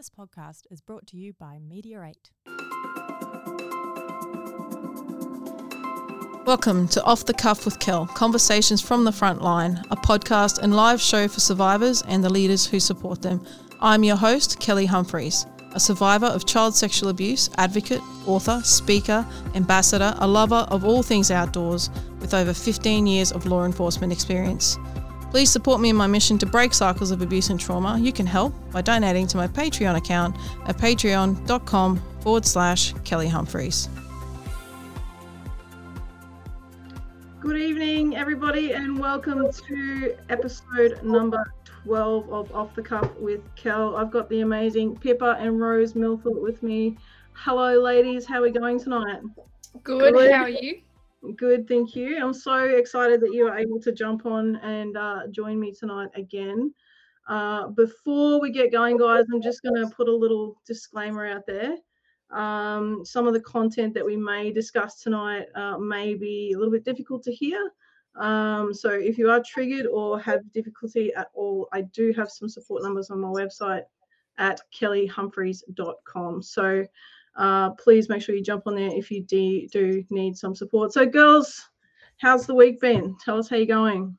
This podcast is brought to you by 8. Welcome to Off the Cuff with Kel, Conversations from the Front Line, a podcast and live show for survivors and the leaders who support them. I'm your host, Kelly Humphries, a survivor of child sexual abuse, advocate, author, speaker, ambassador, a lover of all things outdoors, with over 15 years of law enforcement experience. Please support me in my mission to break cycles of abuse and trauma. You can help by donating to my Patreon account at patreon.com forward slash Kelly Humphries. Good evening, everybody, and welcome to episode number 12 of Off the Cuff with Kel. I've got the amazing Pippa and Rose Milthorpe with me. Hello, ladies. How are we going tonight? Good. Good. How are you? Good, thank you. I'm so excited that you are able to jump on and uh, join me tonight again. Uh, before we get going, guys, I'm just going to put a little disclaimer out there. Um, some of the content that we may discuss tonight uh, may be a little bit difficult to hear. Um, so if you are triggered or have difficulty at all, I do have some support numbers on my website at kellyhumphries.com. So uh, please make sure you jump on there if you de- do need some support. So, girls, how's the week been? Tell us how you're going.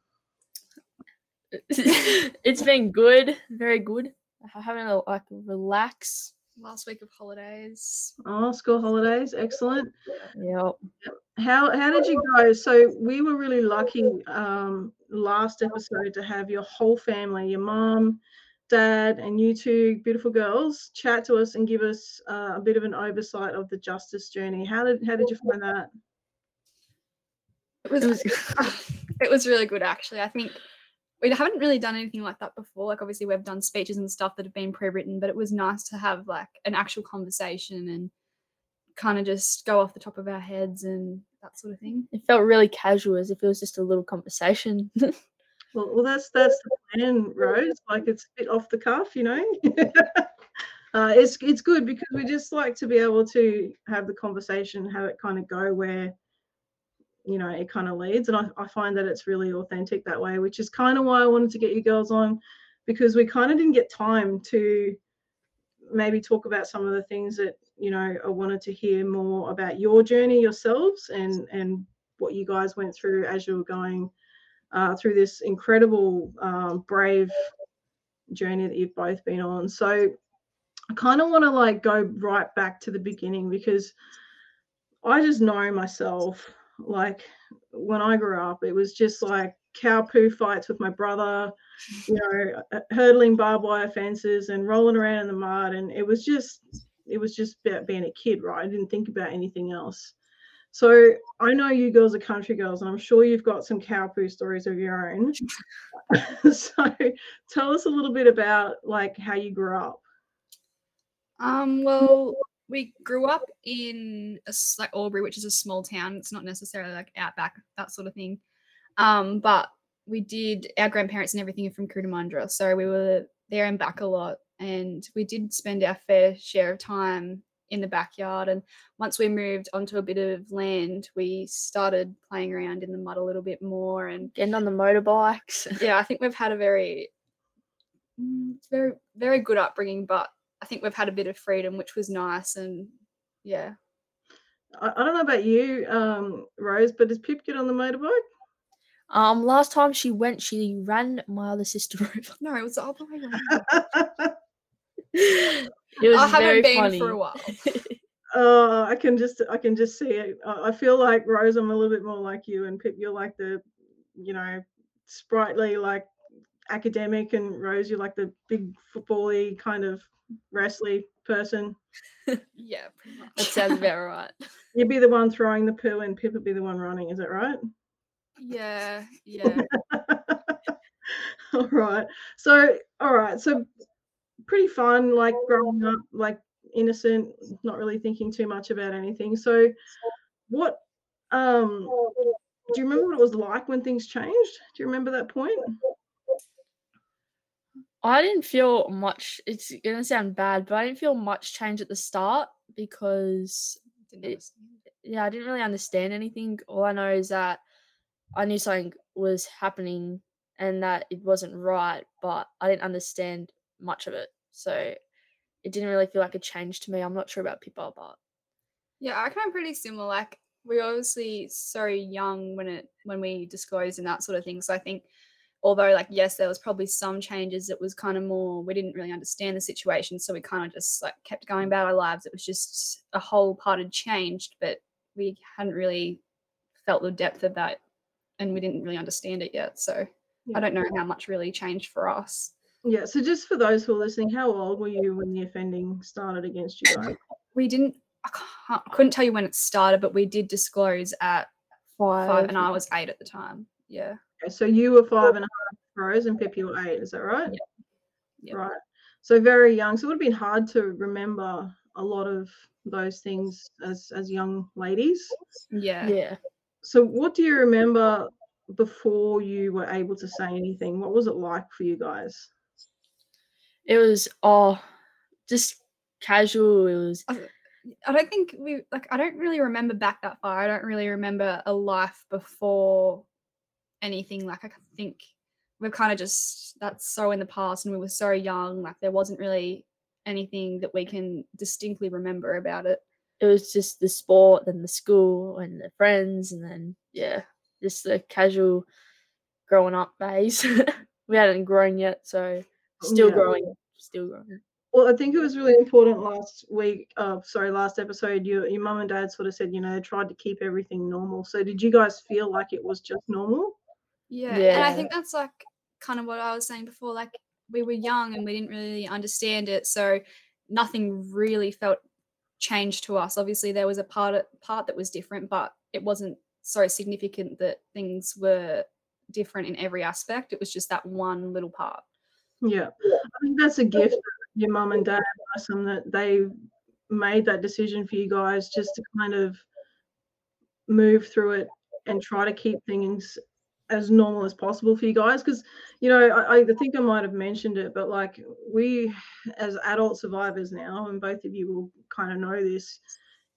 it's been good, very good. i Having a like relax last week of holidays. Oh, school holidays, excellent. Yep. How how did you go? So we were really lucky um, last episode to have your whole family, your mom, dad, and you two beautiful girls chat to us and give us uh, a bit of an oversight of the justice journey. How did how did you find that? It was it was really good actually. I think we haven't really done anything like that before. Like obviously we've done speeches and stuff that have been pre-written, but it was nice to have like an actual conversation and kind of just go off the top of our heads and that sort of thing. It felt really casual, as if it was just a little conversation. Well, well that's that's the plan, Rose. Like it's a bit off the cuff, you know. uh, it's it's good because we just like to be able to have the conversation, have it kind of go where you know it kind of leads, and I, I find that it's really authentic that way, which is kind of why I wanted to get you girls on because we kind of didn't get time to maybe talk about some of the things that you know I wanted to hear more about your journey yourselves and and what you guys went through as you were going uh, through this incredible, um, brave journey that you've both been on. So I kind of want to like go right back to the beginning because I just know myself. Like when I grew up, it was just like cow poo fights with my brother, you know, uh, hurdling barbed wire fences and rolling around in the mud. And it was just, it was just about being a kid, right? I didn't think about anything else. So I know you girls are country girls, and I'm sure you've got some cow poo stories of your own. so tell us a little bit about like how you grew up. Um, well, we grew up in a, like Albury, which is a small town. It's not necessarily like outback, that sort of thing. Um, but we did our grandparents and everything are from Cootamundra, so we were there and back a lot, and we did spend our fair share of time in the backyard. And once we moved onto a bit of land, we started playing around in the mud a little bit more. And Getting on the motorbikes. yeah, I think we've had a very, mm, very, very good upbringing, but I think we've had a bit of freedom, which was nice. And yeah, I, I don't know about you, um, Rose, but does Pip get on the motorbike? Um, last time she went, she ran my other sister over. no, it was the other way around. It was I haven't very been funny. for a while. Oh, I can just I can just see it. I I feel like Rose, I'm a little bit more like you, and Pip, you're like the, you know, sprightly like academic, and Rose, you're like the big footbally kind of wrestly person. yeah, pretty. That sounds about right. You'd be the one throwing the poo, and Pip would be the one running. Is that right? yeah, yeah. all right. So, all right. So, pretty fun, like growing up, like innocent, not really thinking too much about anything. So, what, um, do you remember what it was like when things changed? Do you remember that point? I didn't feel much. It's gonna sound bad, but I didn't feel much change at the start because Didn't It- yeah, I didn't really understand anything. All I know is that I knew something was happening and that it wasn't right, but I didn't understand much of it. So it didn't really feel like a change to me. I'm not sure about Pippa, but Yeah, I reckon I'm pretty similar. Like we were obviously so young when it when we disclosed and that sort of thing. So I think although like yes, there was probably some changes, it was kind of more we didn't really understand the situation. So we kind of just like kept going about our lives. It was just a whole part had changed, but we hadn't really felt the depth of that and we didn't really understand it yet. So Yeah. I don't know how much really changed for us. Yeah. So just for those who are listening, how old were you when the offending started against you guys? We didn't I can't, couldn't tell you when it started, but we did disclose at five, five and I was eight at the time. Yeah. Okay, so you were five and a half Rose and Pip you were eight, is that right? Yep. Right. So very young. So it would have been hard to remember a lot of those things as as young ladies. Yeah. yeah. So what do you remember before you were able to say anything? What was it like for you guys? It was oh, just casual. It was I don't think we like I don't really remember back that far. I don't really remember a life before anything. Like I think we're kind of just that's so in the past and we were so young, like there wasn't really anything that we can distinctly remember about it. it was just the sport, and the school, and the friends, and then yeah, just the casual growing up phase. we hadn't grown yet, so still Yeah. growing, still growing. Well, I think it was really important last week. Uh, sorry, last episode. Your your mum and dad sort of said, you know, they tried to keep everything normal. So did you guys feel like it was just normal? Yeah. And I think that's like kind of what I was saying before. Like we were young and we didn't really understand it. So nothing really felt changed to us. Obviously there was a part part that was different, but it wasn't so significant that things were different in every aspect. It was just that one little part. Yeah, I think that's a gift. that Your mum and dad, them, that they made that decision for you guys just to kind of move through it and try to keep things as normal as possible for you guys. Because you know, I, I think I might have mentioned it, but like we, as adult survivors now, and both of you will kind of know this.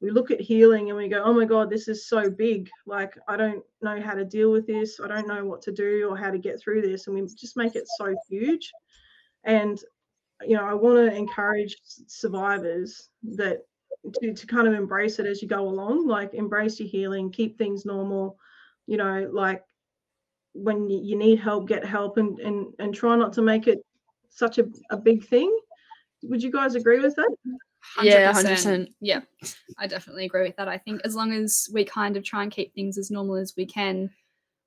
We look at healing and we go, oh my God, this is so big. Like, I don't know how to deal with this. I don't know what to do or how to get through this. And we just make it so huge and you know i want to encourage survivors that to, to kind of embrace it as you go along like embrace your healing keep things normal you know like when you need help get help and and and try not to make it such a, a big thing would you guys agree with that Yeah, 100%. Yeah, I definitely agree with that. I think as long as we kind of try and keep things as normal as we can,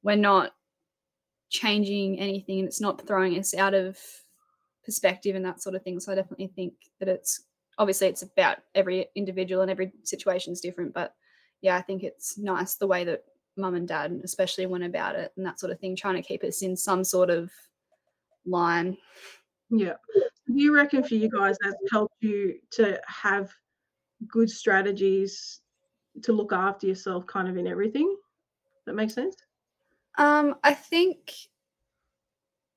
we're not changing anything and it's not throwing us out of perspective and that sort of thing. So I definitely think that it's obviously it's about every individual and every situation is different. But yeah, I think it's nice the way that mum and dad especially went about it and that sort of thing, trying to keep us in some sort of line. Yeah. Do you reckon for you guys that's helped you to have good strategies to look after yourself kind of in everything? That makes sense? Um, I think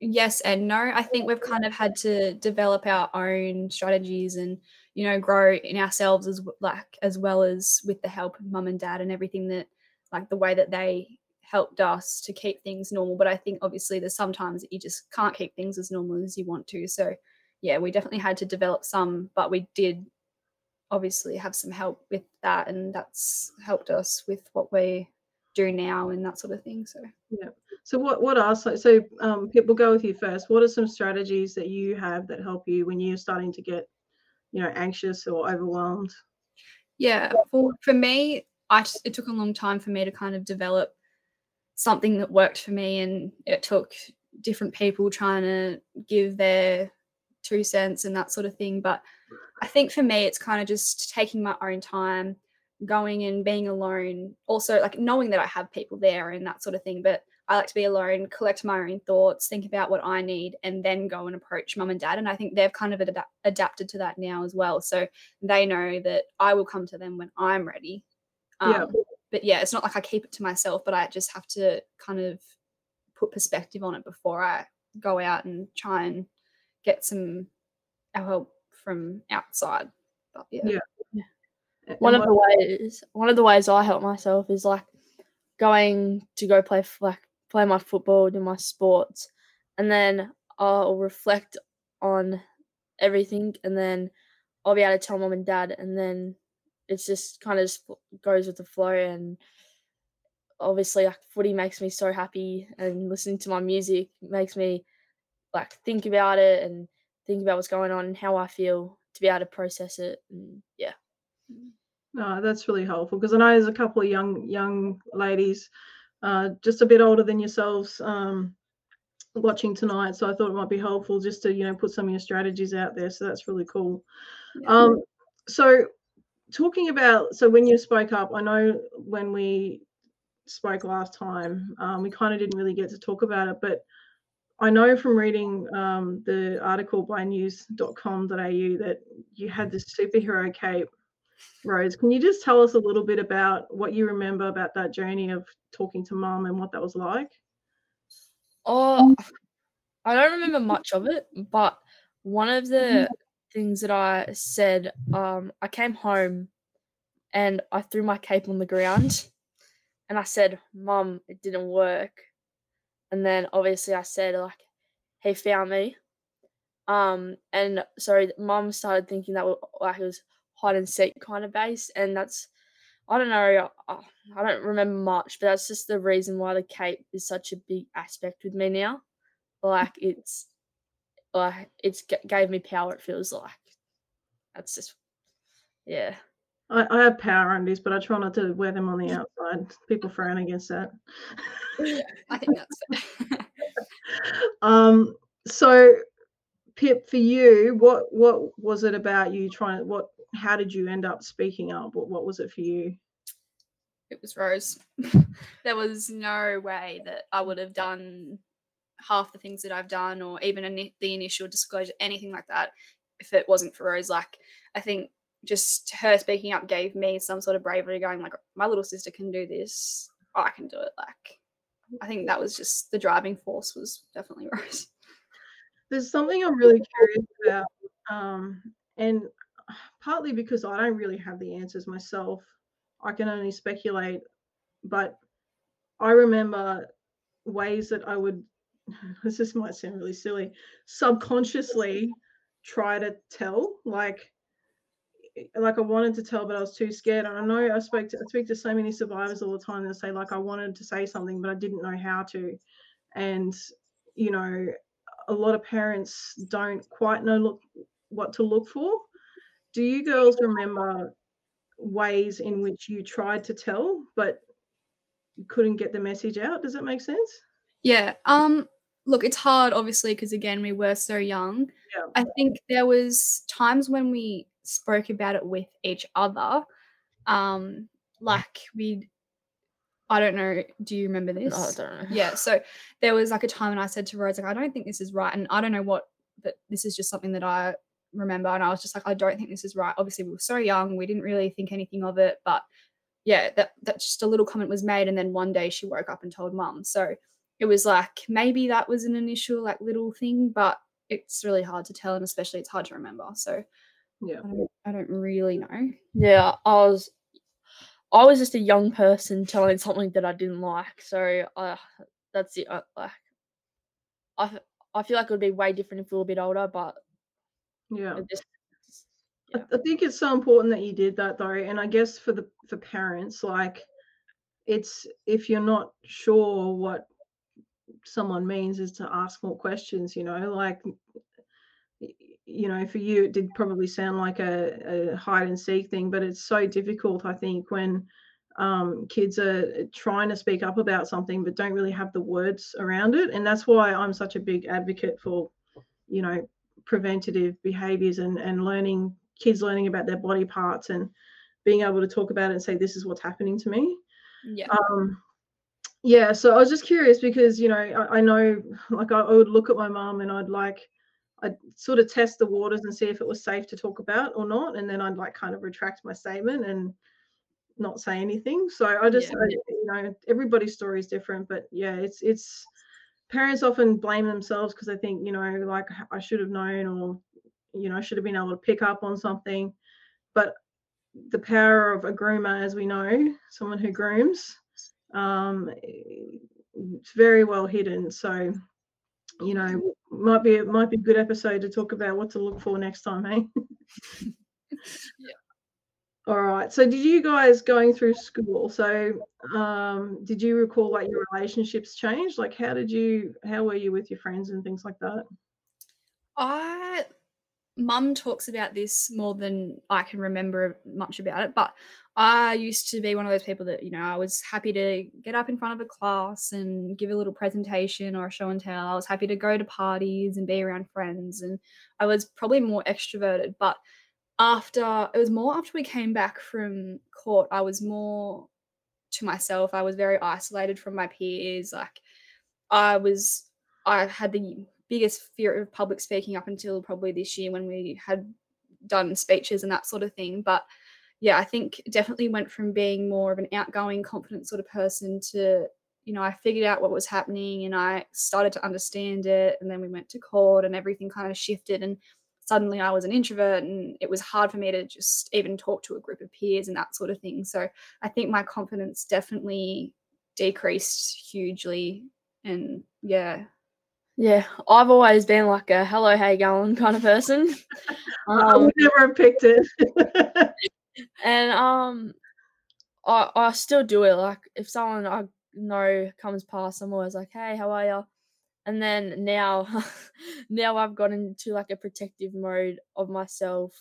yes and no. I think we've kind of had to develop our own strategies and you know grow in ourselves as like as well as with the help of mum and dad and everything that like the way that they helped us to keep things normal. But I think obviously there's sometimes that you just can't keep things as normal as you want to. So yeah, we definitely had to develop some, but we did obviously have some help with that and that's helped us with what we do now and that sort of thing. So So what what are so, so um Pip, we'll go with you first. What are some strategies that you have that help you when you're starting to get, you know, anxious or overwhelmed? Yeah, for for me, I t- it took a long time for me to kind of develop something that worked for me, and it took different people trying to give their two cents and that sort of thing. But I think for me, it's kind of just taking my own time, going and being alone. Also, like knowing that I have people there and that sort of thing. But I like to be alone, collect my own thoughts, think about what I need, and then go and approach mum and dad. And I think they've kind of adap- adapted to that now as well. So they know that I will come to them when I'm ready. Yeah. Um, But yeah, it's not like I keep it to myself, but I just have to kind of put perspective on it before I go out and try and get some help from outside. But yeah. Yeah. A- One and of what- the ways, one of the ways I help myself is like going to go play like play my football, do my sports, and then I'll reflect on everything, and then I'll be able to tell mom and dad, and then it's just kind of just goes with the flow. And obviously, like footy makes me so happy, and listening to my music makes me like think about it and think about what's going on and how I feel to be able to process it. And yeah. No, that's really helpful because I know there's a couple of young young ladies, uh, just a bit older than yourselves, um, watching tonight. So I thought it might be helpful just to you know put some of your strategies out there. So that's really cool. Yeah. Um, so talking about so when you spoke up, I know when we spoke last time, um, we kind of didn't really get to talk about it, but I know from reading um, the article by news.com.au that you had this superhero cape, Rose. Can you just tell us a little bit about what you remember about that journey of talking to mum and what that was like? Oh, I don't remember much of it, but one of the things that I said, um, I came home and I threw my cape on the ground and I said, Mum, it didn't work. And then obviously I said, like, he found me. Um, and so mum started thinking that like it was hide and seek kind of base, and that's I don't know, I, I don't remember much, but that's just the reason why the cape is such a big aspect with me now. Like it's like it's g- gave me power. It feels like that's just yeah. I, I have power undies, but I try not to wear them on the outside. People frown against that. I think that's fair. um, so Pip, for you, what what was it about you trying? What? How did you end up speaking up? What what was it for you? it was Rose. there was no way that I would have done half the things that I've done, or even ini- the initial disclosure, anything like that, if it wasn't for Rose. Like, I think just her speaking up gave me some sort of bravery, going like, my little sister can do this. I can do it. Like, I think that was just the driving force was definitely Rose. There's something I'm really curious about, um, and partly because I don't really have the answers myself. I can only speculate, but I remember ways that I would. This just might sound really silly. Subconsciously, try to tell, like, like I wanted to tell, but I was too scared. And I know I spoke to I speak to so many survivors all the time that say like I wanted to say something, but I didn't know how to. And you know, a lot of parents don't quite know look what to look for. Do you girls remember ways in which you tried to tell but you couldn't get the message out? Does that make sense? Yeah. Um look, it's hard obviously because again we were so young. Yeah. I think there was times when we spoke about it with each other. Um like we I don't know, do you remember this? I don't know. Yeah, so there was like a time when I said to Rose like I don't think this is right and I don't know what but this is just something that I remember and I was just like I don't think this is right. Obviously we were so young, we didn't really think anything of it, but yeah, that that just a little comment was made and then one day she woke up and told mum. So it was like maybe that was an initial like little thing, but it's really hard to tell and especially it's hard to remember. So Yeah. I don't, I don't really know. Yeah, I was I was just a young person telling something that I didn't like. So uh, that's it. uh, Like I feel like it would be way different if we were a bit older, but Yeah. it just I- Yeah. I think it's so important that you did that though, and I guess for the for parents, like it's if you're not sure what someone means, is to ask more questions. You know, like you know, for you it did probably sound like a, a hide and seek thing, but it's so difficult. I think when um, kids are trying to speak up about something but don't really have the words around it, and that's why I'm such a big advocate for you know preventative behaviors and and learning kids learning about their body parts and being able to talk about it and say this is what's happening to me Yeah. um yeah so i was just curious because you know i, I know like I, I would look at my mom and i'd like i'd sort of test the waters and see if it was safe to talk about or not and then i'd like kind of retract my statement and not say anything so i just Yeah. I, you know everybody's story is different but yeah it's it's parents often blame themselves because they think you know like i should have known or you know, i should have been able to pick up on something. But the power of a groomer, as we know, someone who grooms, um, it's very well hidden. So, you know, might be it might be a good episode to talk about what to look for next time, hey? All right. So, did you guys going through school? So, um, did you recall like your relationships changed? Like, how did you? How were you with your friends and things like that? I mum talks about this more than I can remember much about it, but I used to be one of those people that, you know, I was happy to get up in front of a class and give a little presentation or a show and tell. I was happy to go to parties and be around friends. And I was probably more extroverted. But after it was more after we came back from court, I was more to myself. I was very isolated from my peers. Like I was, I had the biggest fear of public speaking up until probably this year when we had done speeches and that sort of thing. But yeah, I think definitely went from being more of an outgoing, confident sort of person to, you know, I figured out what was happening and I started to understand it. And then we went to court and everything kind of shifted. And suddenly I was an introvert and it was hard for me to just even talk to a group of peers and that sort of thing. So I think my confidence definitely decreased hugely. And yeah, Yeah, I've always been like a hello, how you going kind of person. I Um, would never have picked it. and um, I I still do it. Like if someone I know comes past, I'm always like, hey, how are you? And then now, now I've got into like a protective mode of myself,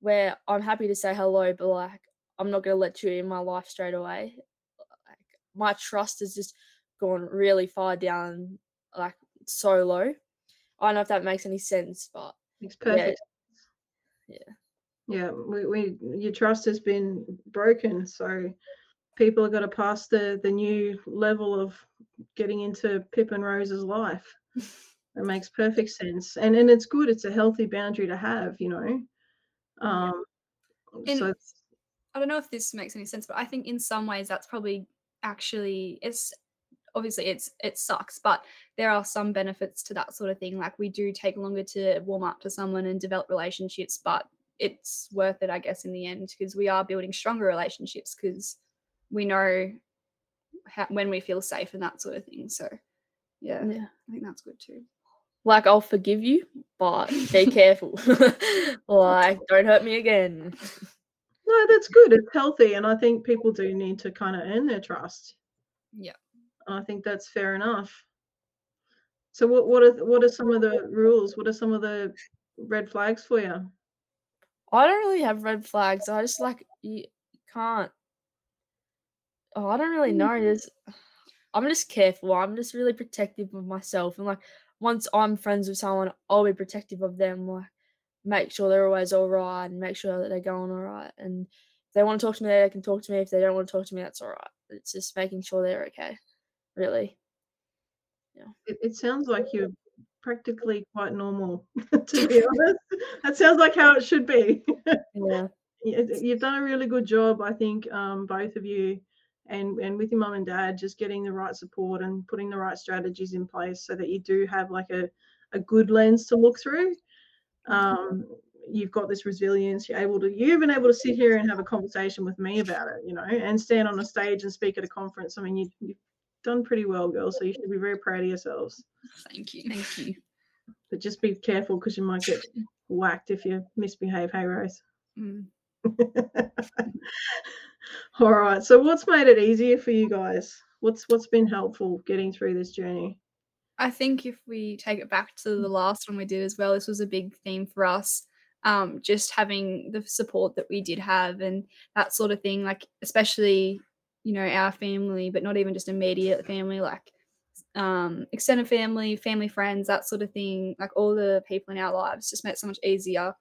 where I'm happy to say hello, but like I'm not gonna let you in my life straight away. Like my trust has just gone really far down, like so low. I don't know if that makes any sense, but Makes perfect. yeah. Yeah, we, we your trust has been broken, so people have got to pass the the new level of getting into Pip and Rose's life. It makes perfect sense, and and it's good. It's a healthy boundary to have, you know. Um, so I don't know if this makes any sense, but I think in some ways that's probably actually it's obviously it's it sucks, but there are some benefits to that sort of thing. Like we do take longer to warm up to someone and develop relationships, but it's worth it, I guess, in the end because we are building stronger relationships because we know how, when we feel safe and that sort of thing. So yeah, yeah. I think that's good too. like I'll forgive you, but be careful. like, don't hurt me again. no, that's good. It's healthy, and I think people do need to kind of earn their trust. Yeah. I think that's fair enough. So what what are what are some of the rules? What are some of the red flags for you? I don't really have red flags. I just like you can't. Oh, I don't really mm. know. There's, I'm just careful. I'm just really protective of myself, and like once I'm friends with someone, I'll be protective of them. Like make sure they're always all right, and make sure that they're going all right. And if they want to talk to me, they can talk to me. If they don't want to talk to me, that's all right. It's just making sure they're okay. Really. Yeah. It, it sounds like you're practically quite normal, to be honest. That sounds like how it should be. Yeah. You- You've done a really good job, I think, um, both of you, and and with your mum and dad, just getting the right support and putting the right strategies in place so that you do have like a a good lens to look through. Um, you've got this resilience. You're able to. You've been able to sit here and have a conversation with me about it, you know, and stand on a stage and speak at a conference. I mean, you, you've done pretty well, girls. So you should be very proud of yourselves. Thank you. Thank you. But just be careful because you might get whacked if you misbehave. Hey, Rose. Mm. All right. So what's made it easier for you guys? What's what's been helpful getting through this journey? I think if we take it back to the last one we did as well, this was a big theme for us. Um, just having the support that we did have and that sort of thing, like especially, you know, our family, but not even just immediate family, like um extended family, family friends, that sort of thing, like all the people in our lives just made it so much easier.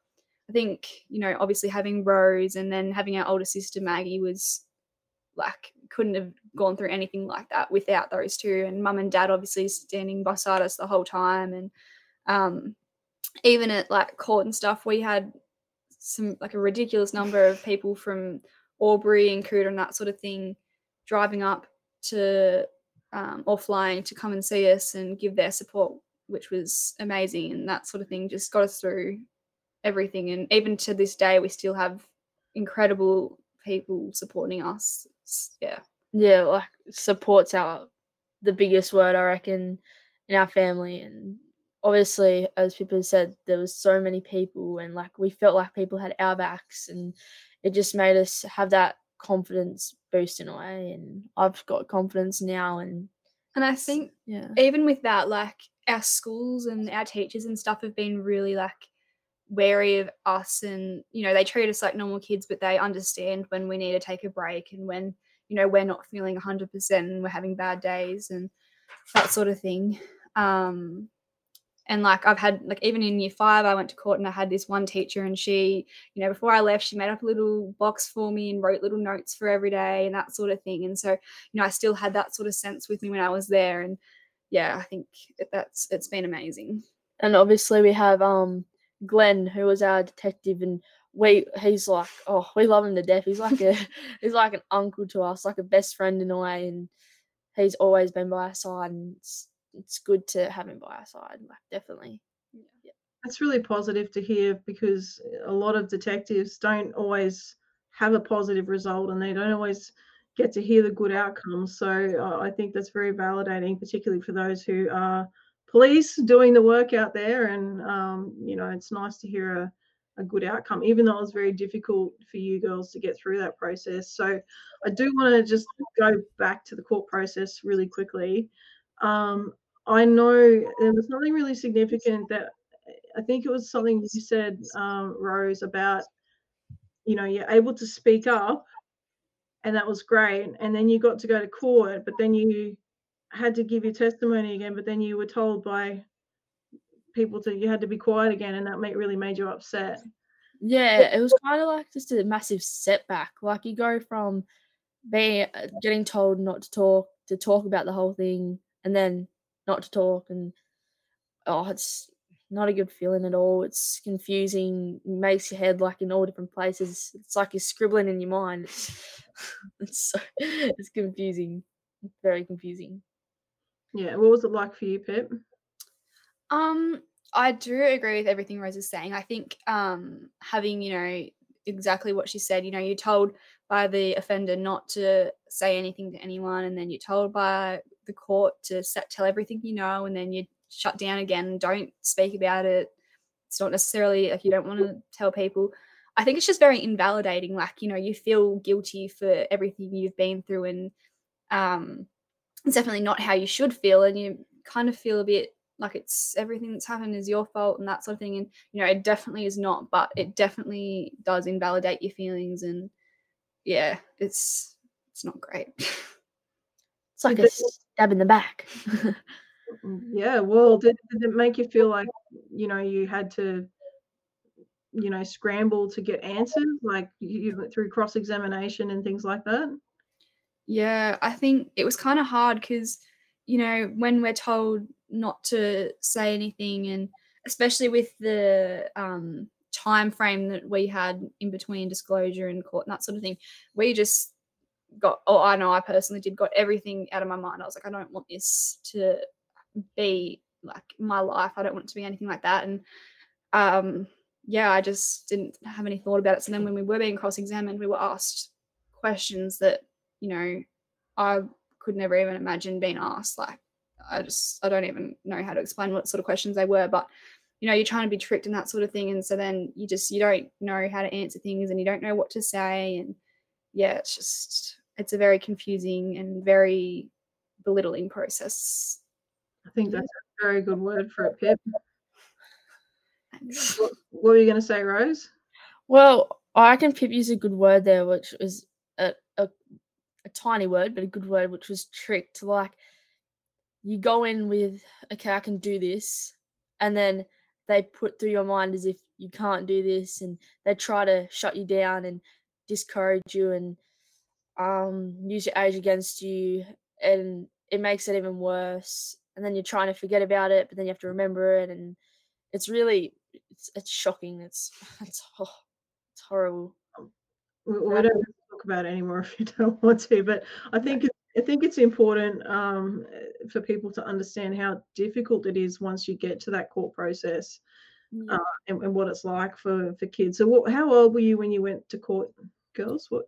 I think, you know, obviously having Rose and then having our older sister Maggie was like couldn't have gone through anything like that without those two and mum and dad obviously standing beside us the whole time and um even at like court and stuff we had some like a ridiculous number of people from Albury and Coota and that sort of thing driving up to um, or flying to come and see us and give their support which was amazing and that sort of thing just got us through everything and even to this day we still have incredible people supporting us. It's- yeah. Yeah, like support's our the biggest word I reckon in our family, and obviously, as people said, there was so many people, and like we felt like people had our backs, and it just made us have that confidence boost in a way. And I've got confidence now, and And I think yeah, even with that, like our schools and our teachers and stuff have been really like wary of us and you know they treat us like normal kids but they understand when we need to take a break and when you know we're not feeling 100% and we're having bad days and that sort of thing um and like i've had like even in year five i went to court and i had this one teacher and she you know before i left she made up a little box for me and wrote little notes for every day and that sort of thing. And so you know i still had that sort of sense with me when i was there. And yeah i think that's it's been amazing. And obviously we have um Glenn, who was our detective, and we he's like oh we love him to death. He's like a he's like an uncle to us, like a best friend in a way, and he's always been by our side, and it's good to have him by our side, like definitely. That's really positive to hear because a lot of detectives don't always have a positive result and they don't always get to hear the good outcomes. So uh, I think that's very validating, particularly for those who are police doing the work out there. And, um, you know, it's nice to hear a, a good outcome, even though it was very difficult for you girls to get through that process. So I do want to just go back to the court process really quickly. Um, I know there was something really significant that I think it was something you said, um, Rose, about you know you're able to speak up, and that was great. And then you got to go to court, but then you had to give your testimony again. But then you were told by people to you had to be quiet again, and that made, really made you upset. Yeah, it was kind of like just a massive setback. Like you go from being uh, getting told not to talk to talk about the whole thing, and then not to talk, and oh, it's not a good feeling at all. It's confusing, makes your head like in all different places. It's like you're scribbling in your mind. It's, it's so it's confusing, very confusing. Yeah, what was it like for you, Pip? Um, I do agree with everything Rose is saying. I think um having, you know, exactly what she said, you know, you're told by the offender not to say anything to anyone, and then you're told by the court to tell everything you know, and then you shut down again don't speak about it. It's not necessarily like you don't want to tell people. I think it's just very invalidating. Like, you know, you feel guilty for everything you've been through, and um, it's definitely not how you should feel, and you kind of feel a bit like it's everything that's happened is your fault and that sort of thing and you know it definitely is not but it definitely does invalidate your feelings and yeah it's it's not great It's like a stab in the back. Yeah, well, did, did it make you feel like you know you had to, you know, scramble to get answers, like you you went through cross examination and things like that? yeah i think it was kind of hard because you know when we're told not to say anything and especially with the um time frame that we had in between disclosure and court and that sort of thing we just got oh i know i personally did got everything out of my mind. I was like i don't want this to be like my life. I don't want it to be anything like that. And um yeah i just didn't have any thought about it. So then when we were being cross-examined we were asked questions that you know i could never even imagine being asked. Like i just i don't even know how to explain what sort of questions they were. But you know you're trying to be tricked and that sort of thing. And so then you just you don't know how to answer things and you don't know what to say. And yeah it's just it's a very confusing and very belittling process I think that's a very good word for it, Pip. What, what were you going to say, Rose? Well, I reckon Pip used a good word there, which was a, a a tiny word, but a good word, which was tricked. Like you go in with, okay, I can do this, and then they put through your mind as if you can't do this, and they try to shut you down and discourage you and um use your age against you, and it makes it even worse. And then you're trying to forget about it, but then you have to remember it, and it's really it's it's shocking. It's it's oh, it's horrible. We, we don't have to talk about it anymore if you don't want to, but I think I think it's important um, for people to understand how difficult it is once you get to that court process Yeah. and, and what it's like for for kids. So, what, how old were you when you went to court, girls? What?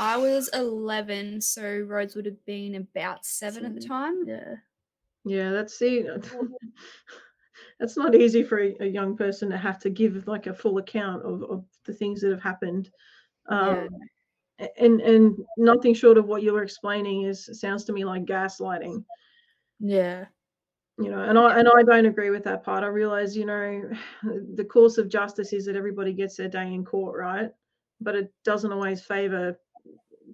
I was 11 so Rose would have been about seven at the time Yeah. Yeah, that's see, that's not easy for a, a young person to have to give like a full account of, of the things that have happened. Um, a- and and nothing short of what you were explaining is sounds to me like gaslighting. Yeah. You know, and I and I don't agree with that part. I realize, you know, the course of justice is that everybody gets their day in court, right? But it doesn't always favor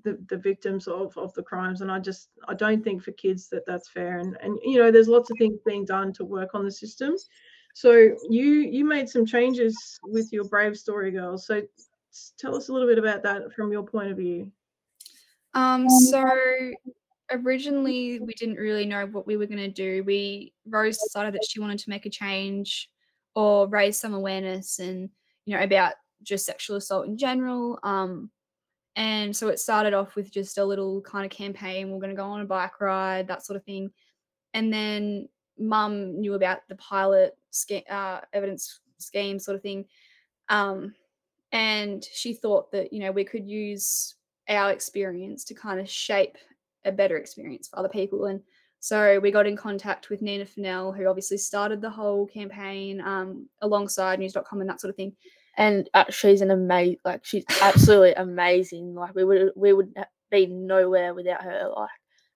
the, the victims of, of the crimes. And i just i don't think for kids that that's fair. And and you know there's lots of things being done to work on the system. So you you made some changes with your brave story girls. So tell us a little bit about that from your point of view. Um, so originally we didn't really know what we were going to do. We Rose decided that she wanted to make a change or raise some awareness and you know about just sexual assault in general. Um, and so it started off with just a little kind of campaign. We're going to go on a bike ride, that sort of thing. And then mum knew about the pilot scheme, uh, evidence scheme sort of thing. Um, and she thought that, you know, we could use our experience to kind of shape a better experience for other people. And so we got in contact with Nina Funnell, who obviously started the whole campaign um, alongside news.com and that sort of thing. And uh, she's an amazing, like she's absolutely amazing. Like we would we would be nowhere without her. Like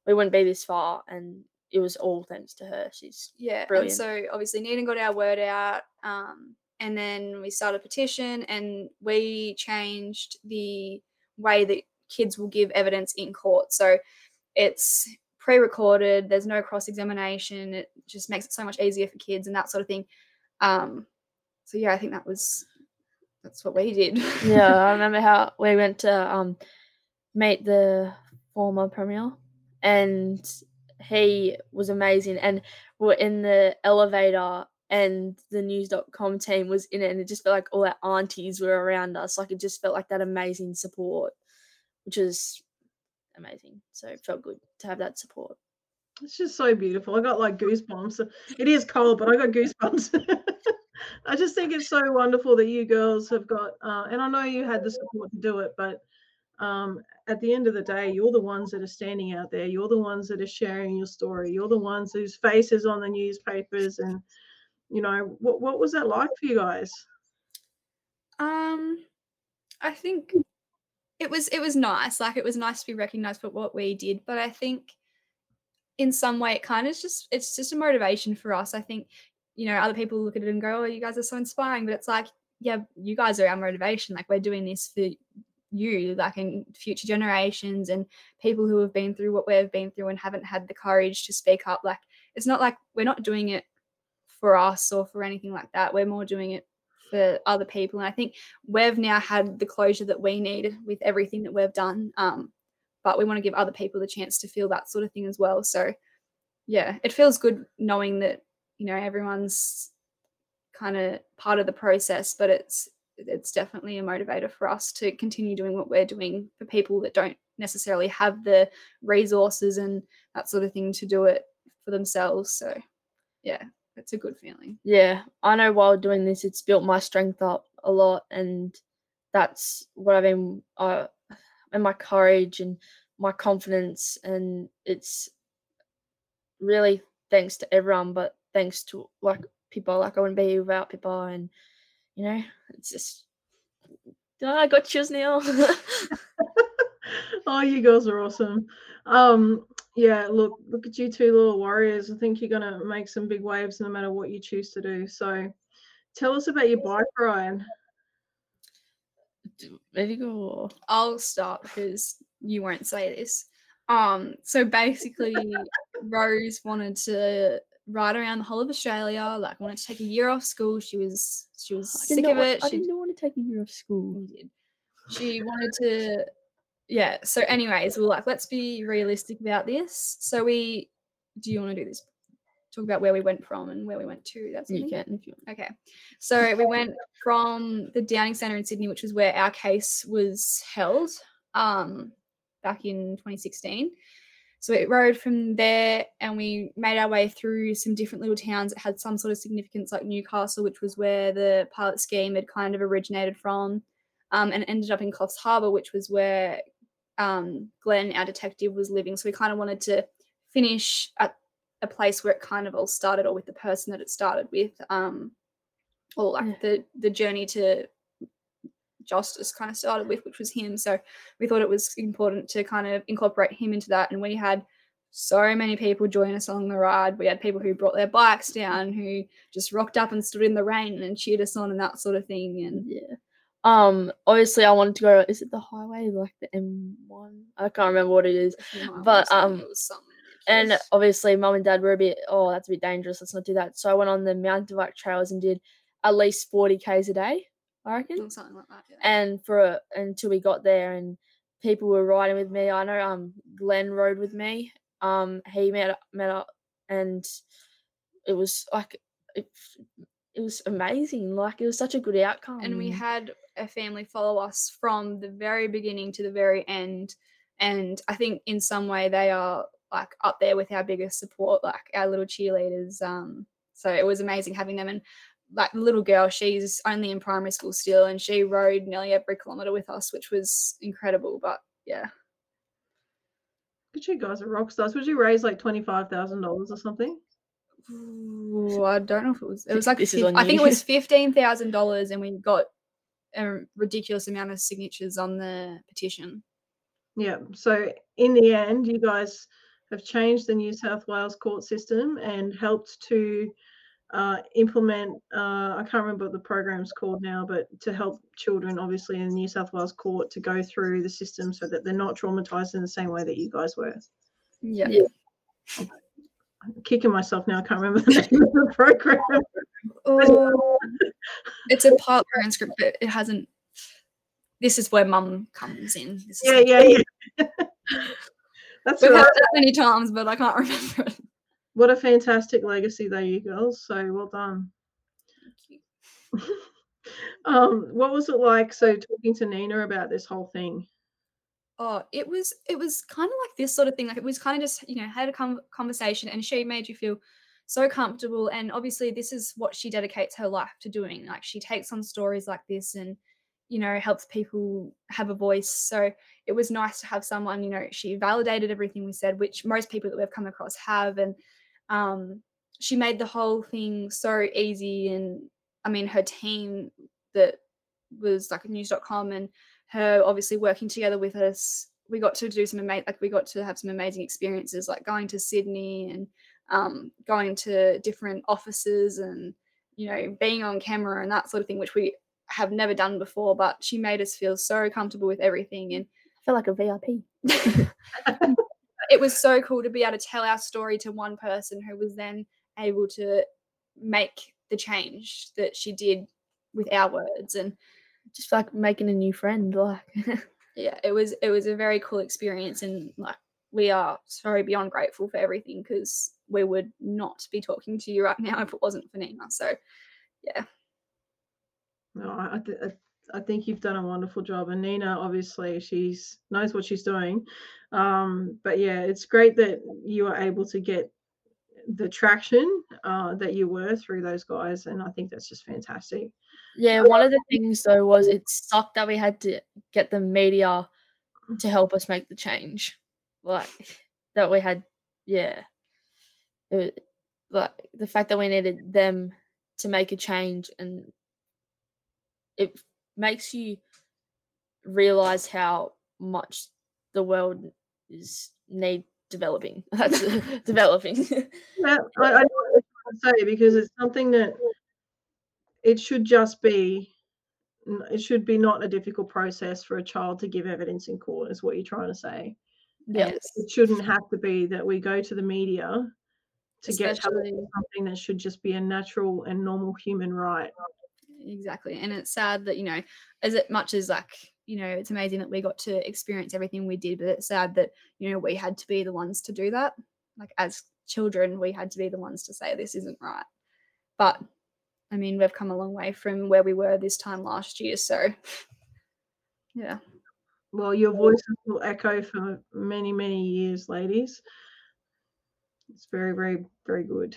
we wouldn't be this far, and it was all thanks to her. She's Yeah. Brilliant. And so obviously Nina got our word out. Um, and then we started a petition and we changed the way that kids will give evidence in court. So it's pre-recorded, there's no cross-examination. It just makes it so much easier for kids and that sort of thing. Um, so yeah, I think that was that's what we did. yeah. I remember how we went to um meet the former premier, and he was amazing. And we're in the elevator, and the news.com team was in it, and it just felt like all our aunties were around us. Like it just felt like that amazing support, which is amazing. So it felt good to have that support. it's just so beautiful i got like goosebumps it is cold but i got goosebumps i just think it's so wonderful that you girls have got uh, and i know you had the support to do it but um, at the end of the day, you're the ones that are standing out there. You're the ones that are sharing your story. You're the ones whose faces on the newspapers. And, you know, what, what was that like for you guys? Um, I think it was it was nice. Like it was nice to be recognized for what we did, but I think in some way it kind of just it's just a motivation for us. I think you know other people look at it and go, "Oh, you guys are so inspiring," but it's like, yeah, you guys are our motivation. Like we're doing this for you, like in future generations and people who have been through what we've been through and haven't had the courage to speak up. Like it's not like we're not doing it for us or for anything like that. We're more doing it for other people. And I think we've now had the closure that we need with everything that we've done. Um, but we want to give other people the chance to feel that sort of thing as well. So yeah, it feels good knowing that, you know, everyone's kind of part of the process, but it's it's definitely a motivator for us to continue doing what we're doing for people that don't necessarily have the resources and that sort of thing to do it for themselves. So yeah, it's a good feeling. yeah, I know while doing this, it's built my strength up a lot, and that's what I've been, uh, and my courage and my confidence, and it's really thanks to everyone, but thanks to like people like I wouldn't be without people, and you know, it's just, oh, I got chills now. oh, you girls are awesome. Um, yeah, look, look at you two little warriors. I think you're gonna make some big waves no matter what you choose to do. So tell us about your bike ride. Maybe go. I'll start because you won't say this. Um, so basically, Rose wanted to ride around the whole of Australia. Like, wanted to take a year off school. She was she was I sick of it. I She didn't want to take a year off school. did. She wanted to, yeah. So, anyways, we we're like, let's be realistic about this. So, we do you want to do this? Talk about where we went from and where we went to. That's You can if you want. Okay. So we went from the Downing Centre in Sydney, which was where our case was held um, back in 2016. So we rode from there and we made our way through some different little towns that had some sort of significance, like Newcastle, which was where the pilot scheme had kind of originated from, um, and ended up in Coffs Harbour, which was where um, Glenn, our detective, was living. So we kind of wanted to finish at a place where it kind of all started, or with the person that it started with, um, or like Yeah. the the journey to justice kind of started with, which was him. So we thought it was important to kind of incorporate him into that. And we had so many people join us along the ride. We had people who brought their bikes down, who just rocked up and stood in the rain and cheered us on and that sort of thing. And Yeah. Um. Obviously, I wanted to go. Is it the highway, like the M1? I can't remember what it is. But, um, it was something And obviously, mum and dad were a bit. Oh, that's a bit dangerous. Let's not do that. So I went on the mountain bike trails and did at least forty k's a day. I reckon. Or something like that. Yeah. and for a, until we got there and people were riding with me. I know um Glenn rode with me. Um he met met up and it was like it, it was amazing. Like it was such a good outcome. and we had a family follow us from the very beginning to the very end and i think in some way they are like up there with our biggest support like our little cheerleaders um so it was amazing having them and like the little girl she's only in primary school still and she rode nearly every kilometer with us which was incredible but yeah But you guys are rock stars. Would you raise like twenty five thousand dollars or something? Ooh, i don't know if it was it was like This is fif- on i think it was $15000 and we got a ridiculous amount of signatures on the petition Yeah. So in the end, you guys have changed the New South Wales court system and helped to uh, implement. Uh, I can't remember what the program's called now, but to help children, obviously in the New South Wales court, to go through the system so that they're not traumatized in the same way that you guys were. yeah I'm kicking myself now. I can't remember the name of the program. Oh, it's a pilot program script, but it hasn't. This is where mum comes in. This is Yeah, yeah, yeah. That's We've had that many times, but I can't remember it. What a fantastic legacy there, you girls. So well done. um, what was it like? So talking to Nina about this whole thing. Oh, it was it was kind of like this sort of thing. Like it was kind of just you know had a com- conversation, and she made you feel so comfortable. And obviously, this is what she dedicates her life to doing. Like she takes on stories like this, and you know helps people have a voice. So it was nice to have someone. You know, she validated everything we said, which most people that we've come across have, and um, she made the whole thing so easy. And I mean, her team that was like news.com and her obviously working together with us we got to do some amazing like we got to have some amazing experiences like going to sydney and um, going to different offices and you know being on camera and that sort of thing which we have never done before but she made us feel so comfortable with everything and I feel like a VIP. it was so cool to be able to tell our story to one person who was then able to make the change that she did with our words and Just like making a new friend. Like yeah it was it was a very cool experience and like we are so beyond grateful for everything because we would not be talking to you right now if it wasn't for nina so yeah No, I, I, th- I- think you've done a wonderful job. And Nina, obviously, she's knows what she's doing. Um, but yeah, it's great that you are able to get the traction uh, that you were through those guys. And I think that's just fantastic. Yeah, one of the things though was it sucked that we had to get the media to help us make the change. Like that we had, yeah. It, like the fact that we needed them to make a change and it makes you realize how much the world is need developing. That's developing. Yeah, I, I know what you're say because it's something that it should just be. It should be not a difficult process for a child to give evidence in court, is what you're trying to say. yeah. And it shouldn't have to be that we go to the media to get Especially- with something that should just be a natural and normal human right. Exactly and it's sad that you know as it much as like you know it's amazing that we got to experience everything we did but it's sad that you know we had to be the ones to do that like as children we had to be the ones to say this isn't right but i mean we've come a long way from where we were this time last year so yeah Well, your voices will echo for many, many years, ladies. It's very, very, very good.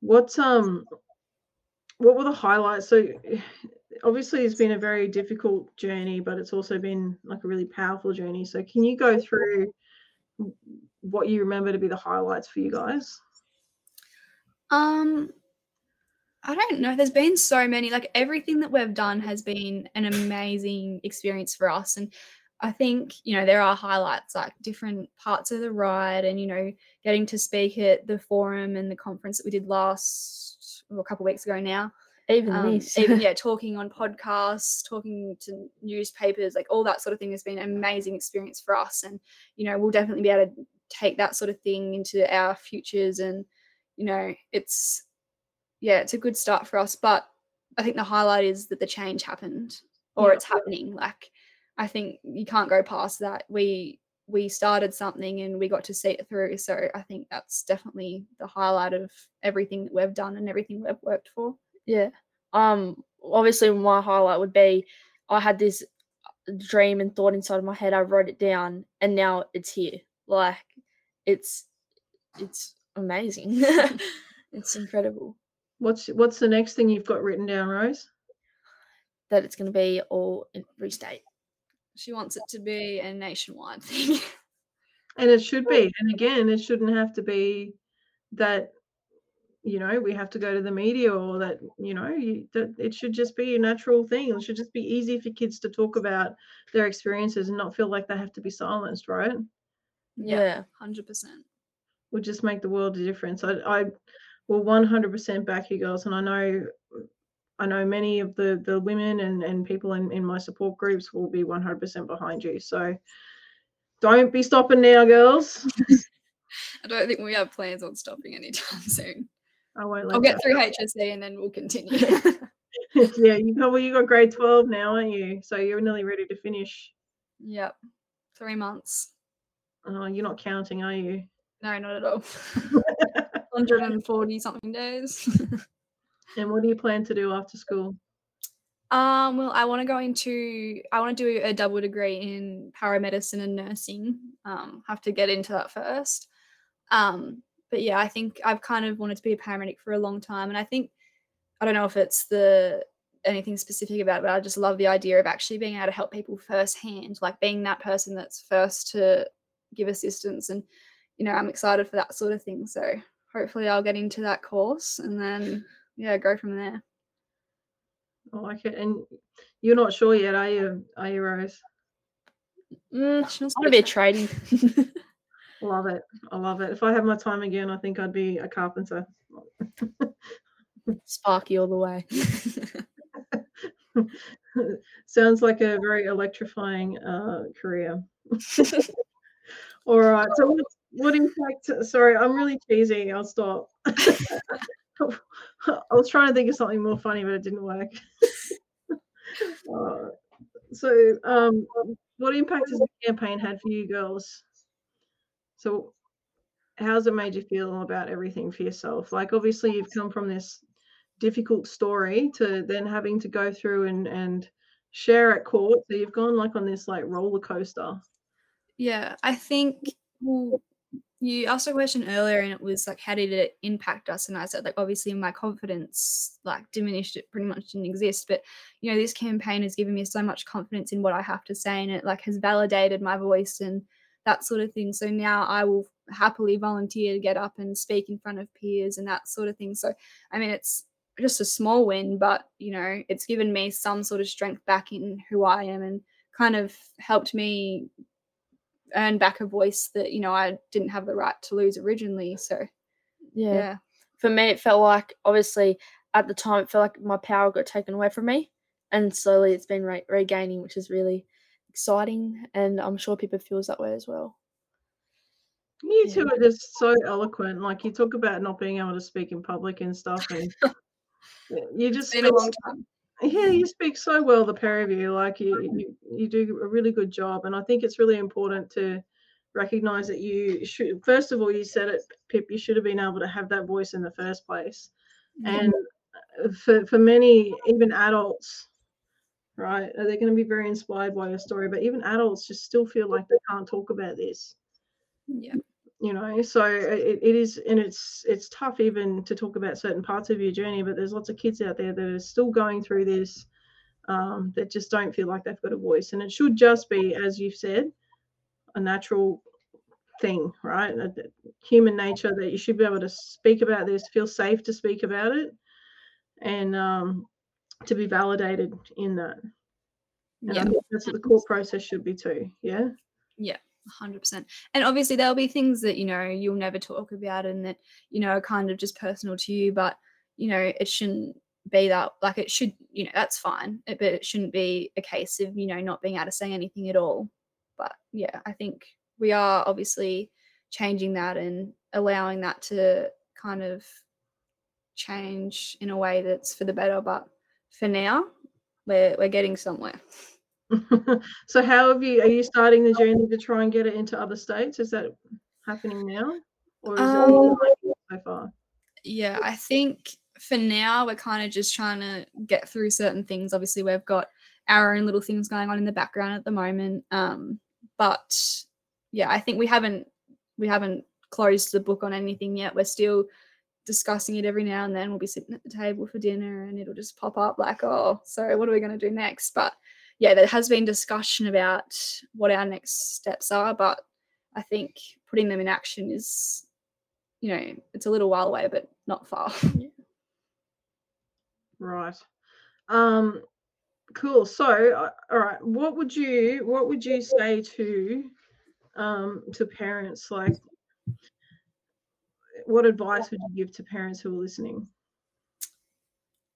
What's um what were the highlights? So obviously it's been a very difficult journey, but it's also been like a really powerful journey. So can you go through what you remember to be the highlights for you guys? Um, I don't know. There's been so many. Like everything that we've done has been an amazing experience for us, and I think you know there are highlights like different parts of the ride, and you know getting to speak at the forum and the conference that we did last well, a couple of weeks ago now. Even Um, this. even yeah, talking on podcasts, talking to newspapers, like all that sort of thing has been an amazing experience for us, and you know we'll definitely be able to take that sort of thing into our futures, and you know it's yeah, it's a good start for us. But I think the highlight is that the change happened or Yeah. it's happening. Like I think you can't go past that. We we started something and we got to see it through. So I think that's definitely the highlight of everything that we've done and everything we've worked for. Yeah. Um. Obviously, my highlight would be I had this dream and thought inside of my head. I wrote it down, and now it's here. Like, it's it's amazing. it's incredible What's what's the next thing you've got written down, Rose? that it's going to be all in restate. She wants it to be a nationwide thing. And it should be. And again, it shouldn't have to be that you know we have to go to the media or that you know you, that it should just be a natural thing. It should just be easy for kids to talk about their experiences and not feel like they have to be silenced, right? Yeah. Hundred percent. Would just make the world a difference. I, I will 100% back you girls, and I know I know many of the the women and and people in in my support groups will be 100% behind you. So don't be stopping now, girls. I don't think we have plans on stopping anytime soon. I won't let I'll get through HSC and then we'll continue. yeah, you got well, you got grade twelve now, aren't you? So you're nearly ready to finish. yep. Three months. Oh, you're not counting, are you? No, not at all. 140 something days. And what do you plan to do after school? Um, well, I want to go into, I want to do a double degree in paramedicine and nursing. Um, have to get into that first. Um, but yeah, I think I've kind of wanted to be a paramedic for a long time, and I think I don't know if it's the anything specific about it, but I just love the idea of actually being able to help people firsthand, like being that person that's first to give assistance, and you know, I'm excited for that sort of thing. So hopefully, I'll get into that course and then yeah, go from there. I like it. And you're not sure yet, are you? Are you, Rose? Mm, She wants I to want to be be a trading. Love it. I love it. If I had my time again, I think I'd be a carpenter. Sparky all the way. Sounds like a very electrifying uh, career. All right. So what, what impact? Sorry, I'm really cheesy. I'll stop. I was trying to think of something more funny, but it didn't work. Uh, so, um, what impact has the campaign had for you girls? So, how's it made you feel about everything for yourself? Like, obviously, you've come from this difficult story to then having to go through and and share at court. So you've gone like on this like roller coaster. Yeah, I think you asked a question earlier, and it was like, how did it impact us? And I said, like, obviously, my confidence like diminished. It pretty much didn't exist. But you know, this campaign has given me so much confidence in what I have to say, and it like has validated my voice and that sort of thing. So now I will happily volunteer to get up and speak in front of peers and that sort of thing. So I mean, it's just a small win, but you know, it's given me some sort of strength back in who I am and kind of helped me earn back a voice that you know I didn't have the right to lose originally. So yeah. yeah, For me, it felt like obviously at the time it felt like my power got taken away from me, and slowly it's been re- regaining, which is really exciting, and I'm sure people feels that way as well. You Yeah. two are just so eloquent. Like you talk about not being able to speak in public and stuff, and you it's just been a long time. Yeah, you speak so well, the pair of you. Like you, you, you do a really good job, and I think it's really important to recognize that you should. First of all, you said it, Pip. You should have been able to have that voice in the first place, and uh, for for many, even adults, right? They're going to be very inspired by your story, but even adults just still feel like they can't talk about this Yeah, you know so it, it is and it's it's tough even to talk about certain parts of your journey but there's lots of kids out there that are still going through this um, that just don't feel like they've got a voice and it should just be as you've said a natural thing, right? A- Human nature that you should be able to speak about this, feel safe to speak about it, and um, to be validated in that. And Yeah. that's what the court process should be too. Yeah. Yeah. 100% and obviously there'll be things that you know you'll never talk about and that you know are kind of just personal to you but you know it shouldn't be that like it should you know that's fine but it shouldn't be a case of you know not being able to say anything at all. But yeah i think we are obviously changing that and allowing that to kind of change in a way that's for the better but for now we're we're getting somewhere so how have you are you starting the journey to try and get it into other states? Is that happening now? Or is Um, it so far? Yeah, I think for now we're kind of just trying to get through certain things. Obviously, we've got our own little things going on in the background at the moment. Um, but yeah, I think we haven't we haven't closed the book on anything yet. We're still discussing it every now and then. We'll be sitting at the table for dinner and it'll just pop up like, oh, so what are we going to do next? But yeah, there has been discussion about what our next steps are, but I think putting them in action is you know, it's a little while away, but not far. Right. Um cool. So uh, all right, what would you what would you say to um to parents like what advice would you give to parents who are listening?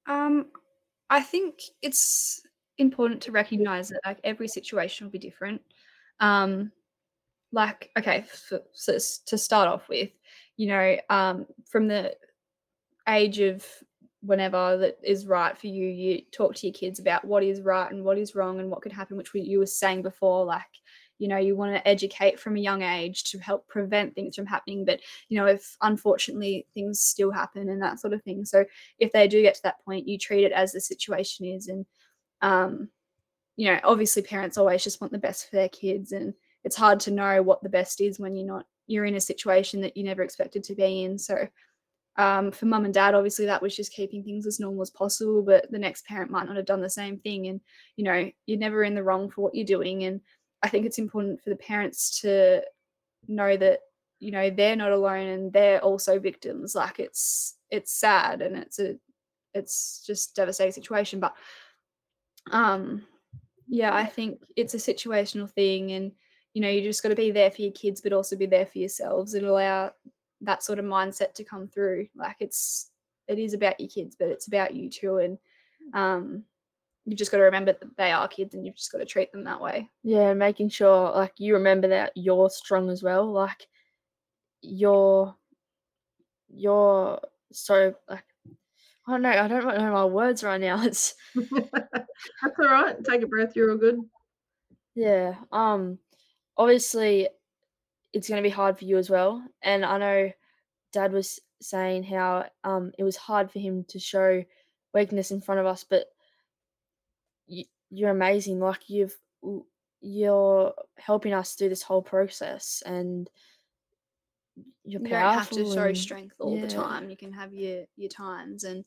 Um, I think it's important to recognize that like every situation will be different. Um, like okay, f so to start off with, you know, um, from the age of whenever that is right for you, you talk to your kids about what is right and what is wrong and what could happen, which we, you were saying before, like. You know, you want to educate from a young age to help prevent things from happening. But, you know, if unfortunately things still happen and that sort of thing. So, if they do get to that point, you treat it as the situation is. And, um, you know, obviously parents always just want the best for their kids. And it's hard to know what the best is when you're not, you're in a situation that you never expected to be in. So, um, for mum and dad, obviously that was just keeping things as normal as possible, but the next parent might not have done the same thing. And, you know, you're never in the wrong for what you're doing. And I think it's important for the parents to know that you know they're not alone and they're also victims like it's it's sad and it's a it's just devastating situation but um yeah i think it's a situational thing and you know you just got to be there for your kids but also be there for yourselves and allow that sort of mindset to come through like it's it is about your kids but it's about you too and um you've just got to remember that they are kids and you've just got to treat them that way Yeah, making sure like you remember that you're strong as well. Like you're you're so like I don't know, I don't know my words right now. It's That's all right. Take a breath, you're all good. yeah. Um obviously it's gonna be hard for you as well. And I know dad was saying how um it was hard for him to show weakness in front of us, but you, you're amazing. Like you've you're helping us through this whole process and you're you don't have to show and- strength all the time. You can have your your times, and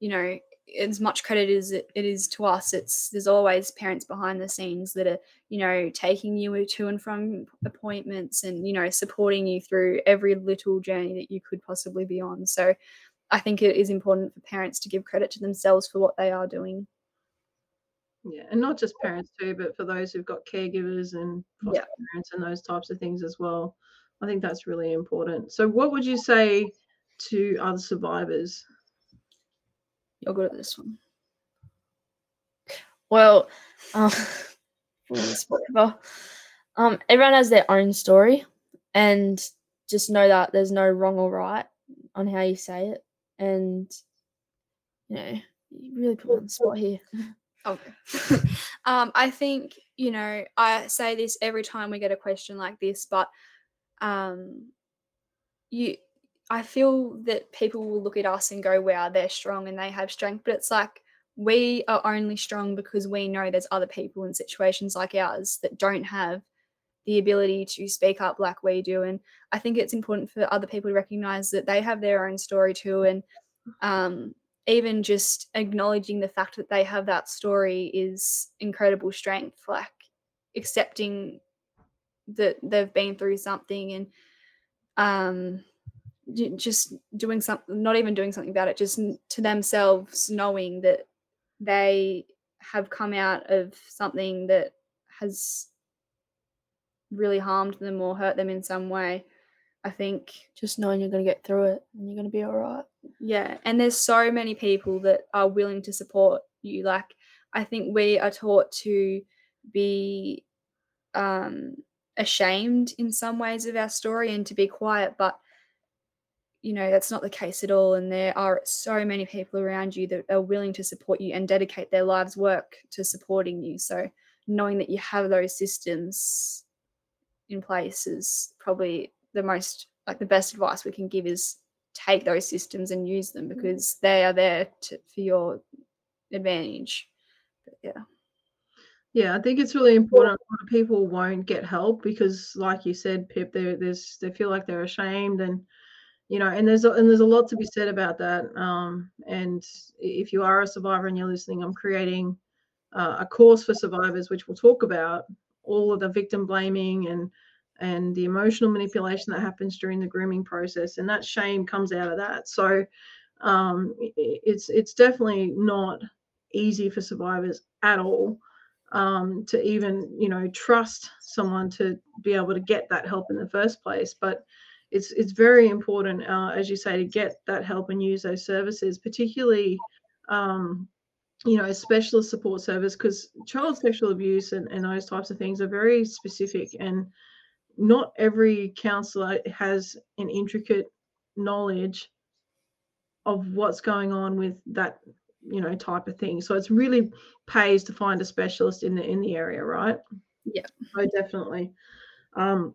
you know, as much credit as it, is to us, it's there's always parents behind the scenes that are you know taking you to and from appointments, and you know supporting you through every little journey that you could possibly be on. So, I think it is important for parents to give credit to themselves for what they are doing. Yeah, and not just parents too, but for those who've got caregivers and foster Yeah. parents and those types of things as well. I think that's really important. So, what would you say to other survivors? You're good at this one. Well, um, um, everyone has their own story, and just know that there's no wrong or right on how you say it, and you know, you really put on the spot here. Okay. um, I think, you know, I say this every time we get a question like this, but um you I feel that people will look at us and go, wow, they're strong and they have strength. But it's like we are only strong because we know there's other people in situations like ours that don't have the ability to speak up like we do. And I think it's important for other people to recognize that they have their own story too. And um even just acknowledging the fact that they have that story is incredible strength like accepting that they've been through something and um just doing something not even doing something about it just to themselves knowing that they have come out of something that has really harmed them or hurt them in some way i think Just knowing you're gonna get through it and you're gonna be all right. yeah and there's so many people that are willing to support you like i think we are taught to be um ashamed in some ways of our story and to be quiet but you know that's not the case at all and there are so many people around you that are willing to support you and dedicate their lives work to supporting you. So knowing that you have those systems in place is probably the most like the best advice we can give is take those systems and use them mm-hmm. because they are there to, for your advantage. But yeah. Yeah, I think it's really important. A lot of people won't get help because, like you said, Pip, they there's they feel like they're ashamed, and you know, and there's a, and there's a lot to be said about that. Um, and if you are a survivor and you're listening, I'm creating uh, a course for survivors, which we'll talk about all of the victim blaming and and the emotional manipulation that happens during the grooming process, and that shame comes out of that. So um, it's it's definitely not easy for survivors at all um, to even you know trust someone to be able to get that help in the first place but it's it's very important uh, as you say to get that help and use those services particularly um, you know a specialist support service because child sexual abuse and, and those types of things are very specific and not every counselor has an intricate knowledge of what's going on with that you know type of thing. So it's really pays to find a specialist in the in the area right? Yeah. so definitely. Um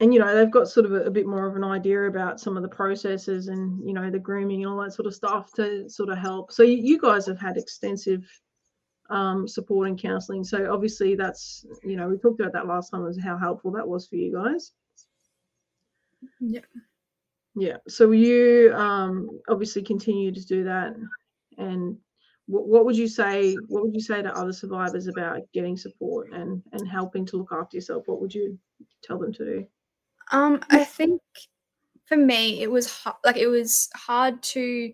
and you know they've got sort of a, a bit more of an idea about some of the processes and you know the grooming and all that sort of stuff to sort of help. So you, you guys have had extensive um support and counseling so obviously that's you know we talked about that last time was how helpful that was for you guys. Yeah. yeah. So you um obviously continue to do that? And what, what would you say what would you say to other survivors about getting support and and helping to look after yourself? What would you tell them to do Um, I think for me, it was like it was hard to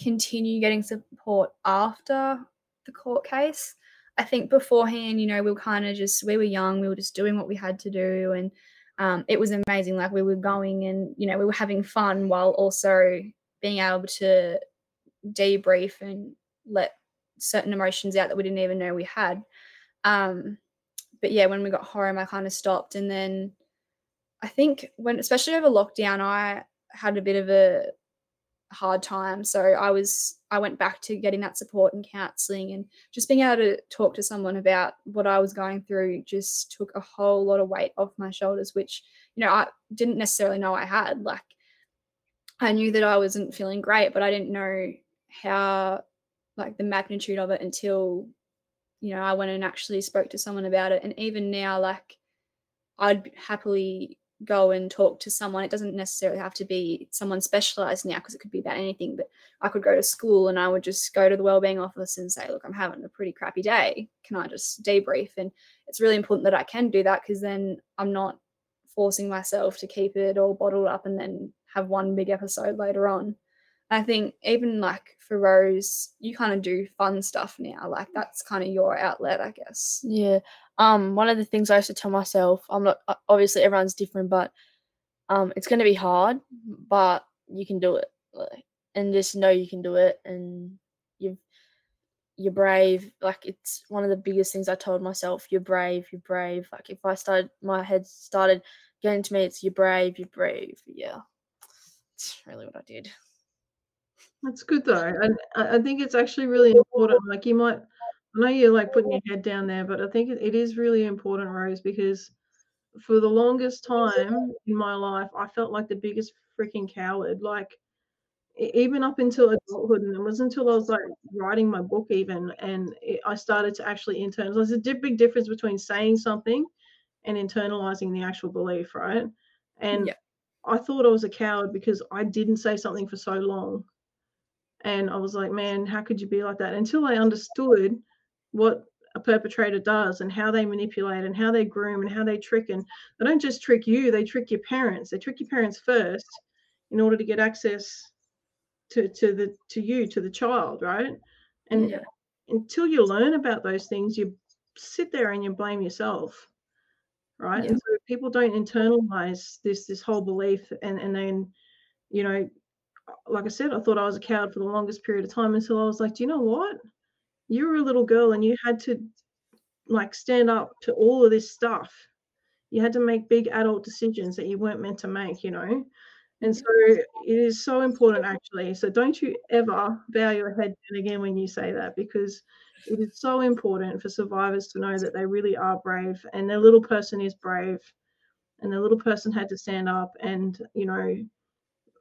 continue getting support after the court case. I think beforehand, you know, we were kind of just we were young, we were just doing what we had to do, and um, it was amazing. Like we were going and you know we were having fun while also being able to debrief and let certain emotions out that we didn't even know we had. Um, but yeah, when we got home, I kind of stopped, and then I think when, especially over lockdown, I had a bit of a hard time. So I was, I went back to getting that support and counseling and just being able to talk to someone about what I was going through just took a whole lot of weight off my shoulders, which, you know, I didn't necessarily know I had. Like, I knew that I wasn't feeling great, but I didn't know how, like, the magnitude of it until, you know, I went and actually spoke to someone about it. And even now, like, I'd happily go and talk to someone. It doesn't necessarily have to be someone specialized now because it could be about anything, but I could go to school and I would just go to the wellbeing office and say, look, I'm having a pretty crappy day. Can I just debrief? And it's really important that I can do that because then I'm not forcing myself to keep it all bottled up and then have one big episode later on. I think even like for Rose, you kind of do fun stuff now. Like that's kind of your outlet, I guess. Yeah. Um, one of the things I used to tell myself, I'm not obviously everyone's different, but um, it's to be hard, but you can do it, like, and just know you can do it, and you've you're brave. Like it's one of the biggest things I told myself. You're brave. You're brave. Like if I started, my head started getting to me. It's you're brave. You're brave. Yeah, it's really what I did. That's good though, and I I think it's actually really important. Like you might, I know you're like putting your head down there, but I think it, it is really important, Rose, because for the longest time in my life, I felt like the biggest freaking coward. Like e- even up until adulthood, and it wasn't until I was like writing my book even, and it, I started to actually internalize. There's a di- big difference between saying something and internalizing the actual belief, right? And Yeah. I thought I was a coward because I didn't say something for so long and I was like, man, how could you be like that? Until I understood what a perpetrator does and how they manipulate and how they groom and how they trick and they don't just trick you they trick your parents they trick your parents first in order to get access to to the to you to the child right and Yeah. until you learn about those things you sit there and you blame yourself right Yeah. and so people don't internalize this this whole belief and and then you know like i said i thought i was a coward for the longest period of time until i was like do you know what? You were a little girl and you had to like stand up to all of this stuff. You had to make big adult decisions that you weren't meant to make you know? And so it is so important actually. So don't you ever bow your head down again when you say that because it is so important for survivors to know that they really are brave and their little person is brave and the little person had to stand up and you know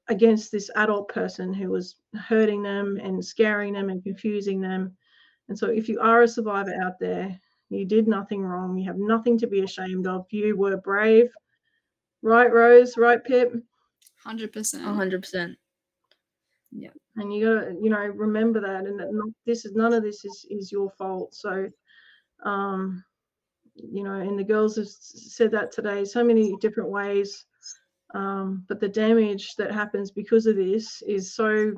against this adult person who was hurting them and scaring them and confusing them. And so if you are a survivor out there you did nothing wrong. You have nothing to be ashamed of. You were brave. Right rose? Right pip? 100%. A hundred percent. Yeah. And you gotta you know remember that and that not, this is none of this is is your fault. So um you know and the girls have said that today so many different ways um but the damage that happens because of this is so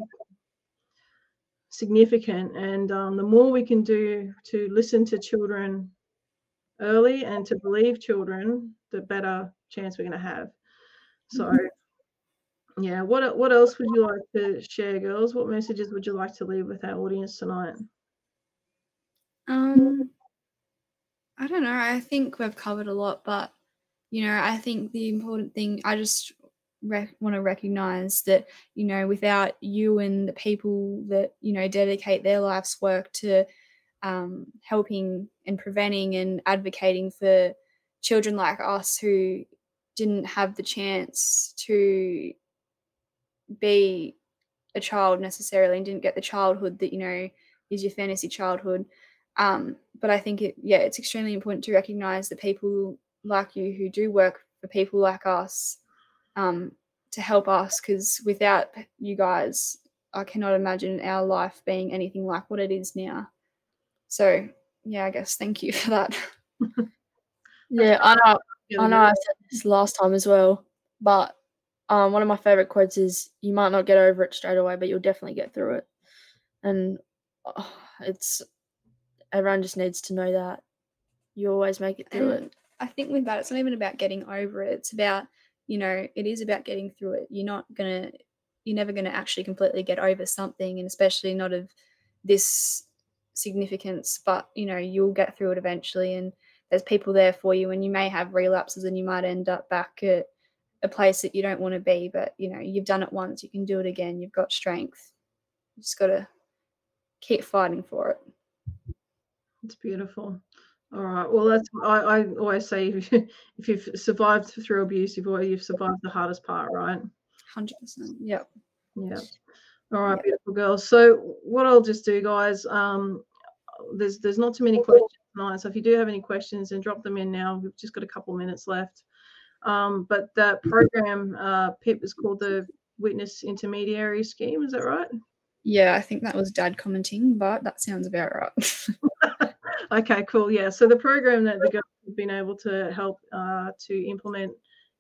significant. And um, the more we can do to listen to children early and to believe children the better chance we're going to have. So yeah what what else would you like to share girls? What messages would you like to leave with our audience tonight? Um, I don't know. I think we've covered a lot, but you know, I think the important thing I just rec- want to recognize that you know, without you and the people that you know dedicate their life's work to um, helping and preventing and advocating for children like us who didn't have the chance to be a child necessarily and didn't get the childhood that you know is your fantasy childhood. Um, but I think it, yeah, it's extremely important to recognize the people like you who do work for people like us um, to help us. Because without you guys, I cannot imagine our life being anything like what it is now. So yeah, I guess thank you for that. Yeah, I know. I know I said this last time as well, but um, one of my favorite quotes is, "You might not get over it straight away, but you'll definitely get through it." And uh, it's everyone just needs to know that you always make it through And it. I think with that, it's not even about getting over it. It's about, you know, it is about getting through it. You're not gonna, you're never gonna actually completely get over something, and especially not of this significance. But you know, you'll get through it eventually, and there's people there for you. And you may have relapses, and you might end up back at a place that you don't want to be. But you know, you've done it once, you can do it again. You've got strength. You just gotta keep fighting for it. It's beautiful. All right. Well, that's I, I always say if, you, if you've survived through abuse, you've you've survived the hardest part, right? Hundred percent. Yep. Yeah. All right, Yeah. beautiful girls. So what I'll just do, guys, um, there's there's not too many questions tonight. So if you do have any questions, then drop them in now. We've just got a couple minutes left. Um, but that program, uh, PIP, is called the Witness Intermediary Scheme. Is that right? Yeah, I think that was Dad commenting, but that sounds about right. Okay, cool. Yeah. So the program that the government have been able to help uh, to implement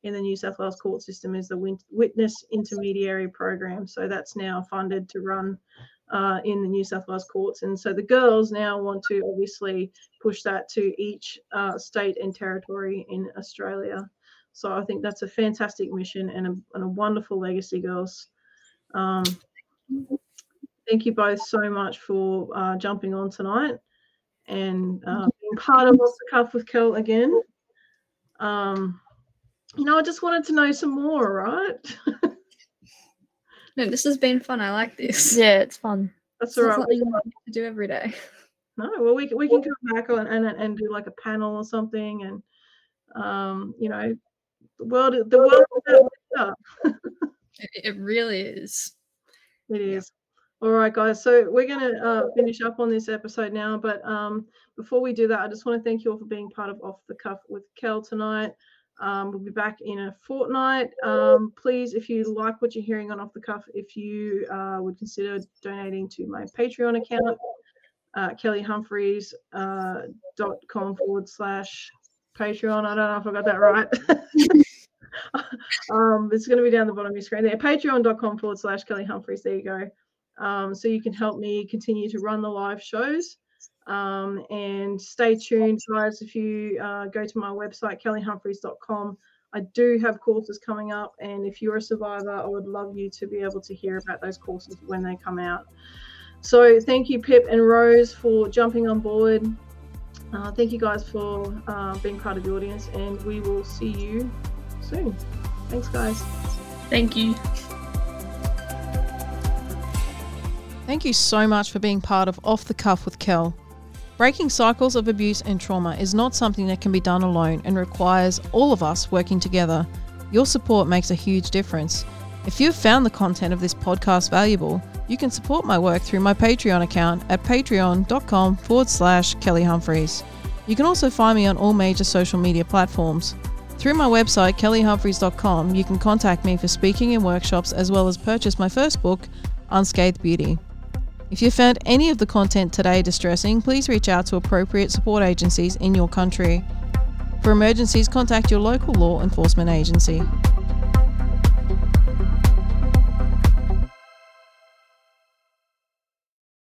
in the New South Wales court system is the Witness Intermediary Program. So that's now funded to run uh, in the New South Wales courts. And so the girls now want to obviously push that to each uh, state and territory in Australia. So I think that's a fantastic mission and a, and a wonderful legacy, girls. Um, thank you both so much for uh, jumping on tonight and uh, being part of Off the Cuff with Kel again. Um, you know, I just wanted to know some more, right? no, this has been fun. I like this. Yeah, it's fun. That's It's all not right. something I get to do every day. No, well, we can, we can come back on and, and do like a panel or something, and um, you know, the world the world is out. It, it really is. It is. All right, guys. So we're going to uh, finish up on this episode now. But um, before we do that, I just want to thank you all for being part of Off the Cuff with Kel tonight. Um, we'll be back in a fortnight. Um, please, if you like what you're hearing on Off the Cuff, if you uh, would consider donating to my Patreon account, uh, kellyhumphries uh, forward slash Patreon. I don't know if I got that right. um, it's going to be down the bottom of your screen there. Patreon.com forward slash Kelly Humphries. There you go. Um, so you can help me continue to run the live shows. Um, and stay tuned, guys. If you uh, go to my website, kellyhumphries.com, I do have courses coming up. And if you're a survivor, I would love you to be able to hear about those courses when they come out. So thank you, Pip and Rose, for jumping on board. Uh, thank you guys for uh, being part of the audience, and we will see you soon. Thanks, guys. Thank you. Thank you so much for being part of Off the Cuff with Kel. Breaking cycles of abuse and trauma is not something that can be done alone and requires all of us working together. Your support makes a huge difference. If you've found the content of this podcast valuable, you can support my work through my Patreon account at patreon.com forward slash Kelly Humphries. You can also find me on all major social media platforms. Through my website, kellyhumphries.com, you can contact me for speaking and workshops as well as purchase my first book, Unscathed Beauty. If you found any of the content today distressing, please reach out to appropriate support agencies in your country. For emergencies, contact your local law enforcement agency.